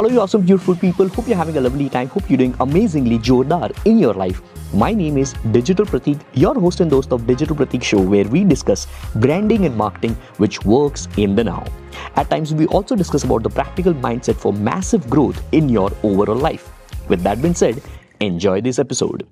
Hello, you awesome, beautiful people. Hope you're having a lovely time. Hope you're doing amazingly jordar in your life. My name is Digital Pratik, your host and host of Digital Pratik Show, where we discuss branding and marketing which works in the now. At times, we also discuss about the practical mindset for massive growth in your overall life. With that being said, enjoy this episode.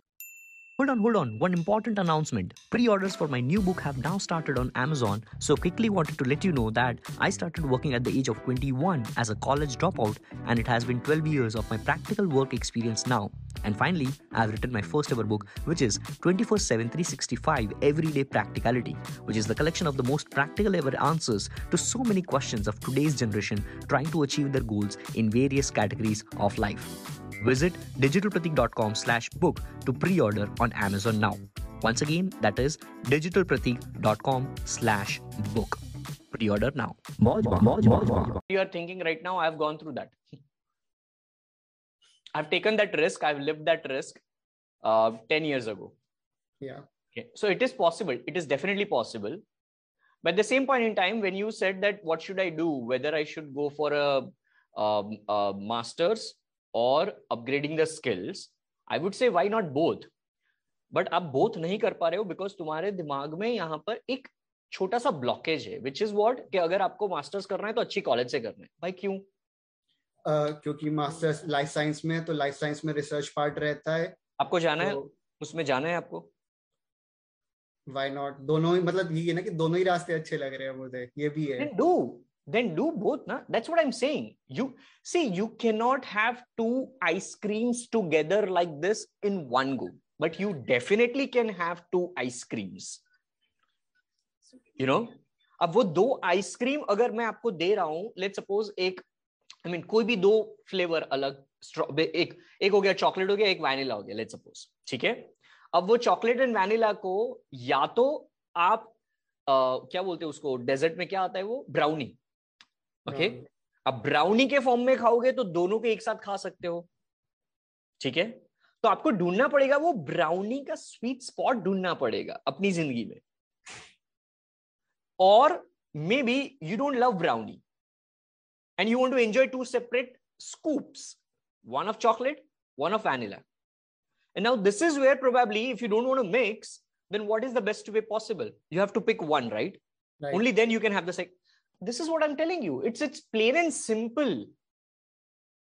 Hold on, hold on. One important announcement. Pre orders for my new book have now started on Amazon. So, quickly wanted to let you know that I started working at the age of 21 as a college dropout, and it has been 12 years of my practical work experience now. And finally, I've written my first ever book, which is 24 7 365 Everyday Practicality, which is the collection of the most practical ever answers to so many questions of today's generation trying to achieve their goals in various categories of life. Visit digitalpratik.com slash book to pre-order on Amazon now. Once again, that is digitalpratik.com slash book. Pre-order now. You are thinking right now, I've gone through that. I've taken that risk. I've lived that risk uh, 10 years ago. Yeah. Okay. So it is possible. It is definitely possible. But at the same point in time, when you said that, what should I do? Whether I should go for a, um, a master's or upgrading the skills, I would say why not both? But आप both नहीं कर पा रहे हो because तुम्हारे दिमाग में यहाँ पर एक छोटा सा ब्लॉकेज है विच इज़ वॉट कि अगर आपको मास्टर्स करना है तो अच्छी कॉलेज से करना है। भाई क्यों? uh, क्योंकि मास्टर्स लाइफ साइंस में तो लाइफ साइंस में रिसर्च पार्ट रहता है। आपको जाना तो, है उसमें जाना है आपको? व्हाई नॉट दोनों ही मतलब ये ना कि दोनों ही रास्ते अच्छे लग रहे हैं मुझे ये भी है। Do then do both na that's what i'm saying you see you cannot have two ice creams together like this in one go but you definitely can have two ice creams you know अब वो दो ice cream अगर मैं आपको दे रहा हूँ late suppose एक आई I mean mean, कोई भी दो फ्लेवर अलग एक एक हो गया चॉकलेट हो गया एक वैनिला हो गया लेट सपोज़ ठीक है अब वो चॉकलेट एंड वैनिला को या तो आप आ, क्या बोलते हैं उसको डेजर्ट में क्या आता है वो ब्राउनी ओके हाँ। अब ब्राउनी के फॉर्म में खाओगे तो दोनों को एक साथ खा सकते हो। ठीक है? तो आपको ढूंढना पड़ेगा वो ब्राउनी का स्वीट स्पॉट ढूंढना पड़ेगा अपनी ज़िंदगी में। और maybe you don't love brownie and you want to enjoy two separate scoops one of chocolate one of vanilla and now this is where probably if you don't want to mix then what is the best way possible you have to pick one right only then you can have the this is what i'm telling you it's it's plain and simple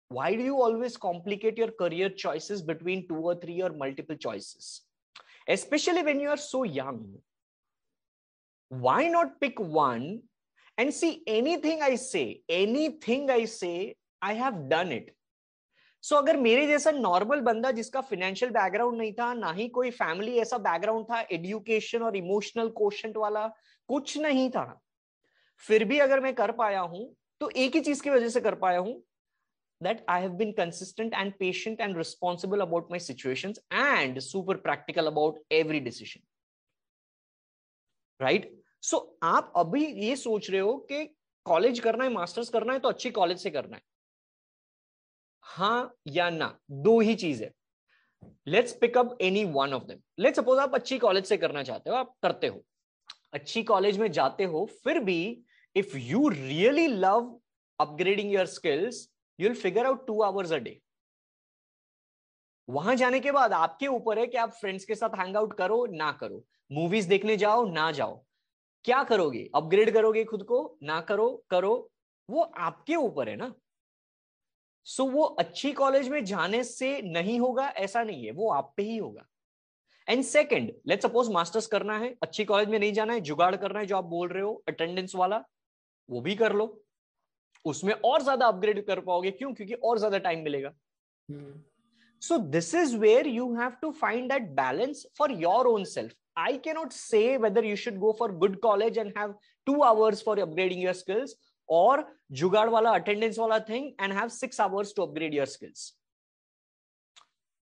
why do you always complicate your career choices between two or three or multiple choices especially when you are so young why not pick one and see anything i say anything i say i have done it so so, अगर मेरे जैसा normal बंदा जिसका financial background नहीं था ना ही कोई family ऐसा बैकग्राउंड था एजुकेशन और इमोशनल क्वेश्चन वाला कुछ नहीं था फिर भी अगर मैं कर पाया हूँ तो एक ही चीज़ की वजह से कर पाया हूँ, that I have been consistent and patient and responsible about my situations and super practical about every decision. Right? So, आप अभी ये सोच रहे हो कि कॉलेज करना है मास्टर्स करना है तो अच्छी कॉलेज से करना है। हाँ या ना? दो ही चीज़ है। Let's pick up any one of them let's suppose आप अच्छी कॉलेज से करना चाहते हो, आप करते हो। अच्छी कॉलेज में जाते हो, फिर भी if you really love upgrading your skills you'll figure out two hours a day. वहाँ जाने के बाद आपके ऊपर है कि आप फ्रेंड्स के साथ हैंग आउट करो ना करो। मूवीज़ देखने जाओ ना जाओ। क्या करोगे? अपग्रेड करोगे खुद को? ना करो करो। वो आपके ऊपर है ना। सो so, वो अच्छी कॉलेज में जाने से नहीं होगा ऐसा नहीं है। वो आप पे ही होगा। And second let suppose masters करना है। अच्छी कॉलेज में नहीं जाना है जुगाड़ करना है जो आप बोल रहे हो अटेंडेंस वाला। वो भी कर लो। उसमें और ज़्यादा अपग्रेड कर पाओगे। क्यों? क्योंकि और ज़्यादा टाइम मिलेगा। So this is where you have to find that balance for your own self I can not say whether you should go for good college and have two hours for upgrading your skills और जुगाड़ वाला attendance वाला thing and have six hours to upgrade your skills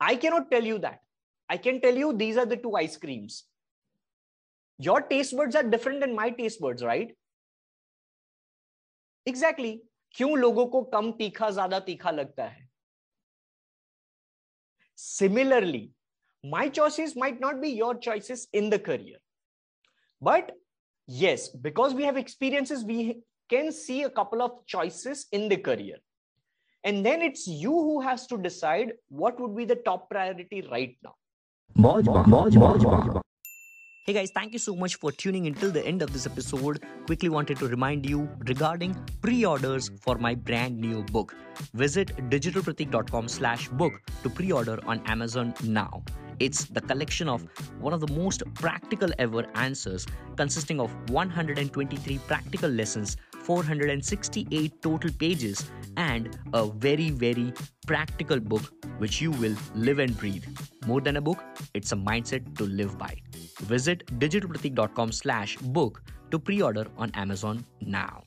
I can not tell you that I can tell you these are the two ice creams your taste buds are different and my taste buds right exactly exactly. क्यों लोगों को कम तीखा, ज़्यादा तीखा लगता है? Similarly my choices might not be your choices in the career but yes because we have experiences we can see a couple of choices in the career and then it's you who has to decide what would be the top priority right now मौज मौज मौज मौज Hey guys, thank you so much for tuning in the end of this episode. Quickly wanted to remind you regarding pre-orders for my brand new book. Visit digitalpratik.com slash book to pre-order on Amazon now. It's the collection of one of the most practical ever answers consisting of 123 practical lessons 468 total pages and a very, very practical book which you will live and breathe. More than a book, it's a mindset to live by. Visit digitalpratik.com slash book to pre-order on Amazon now.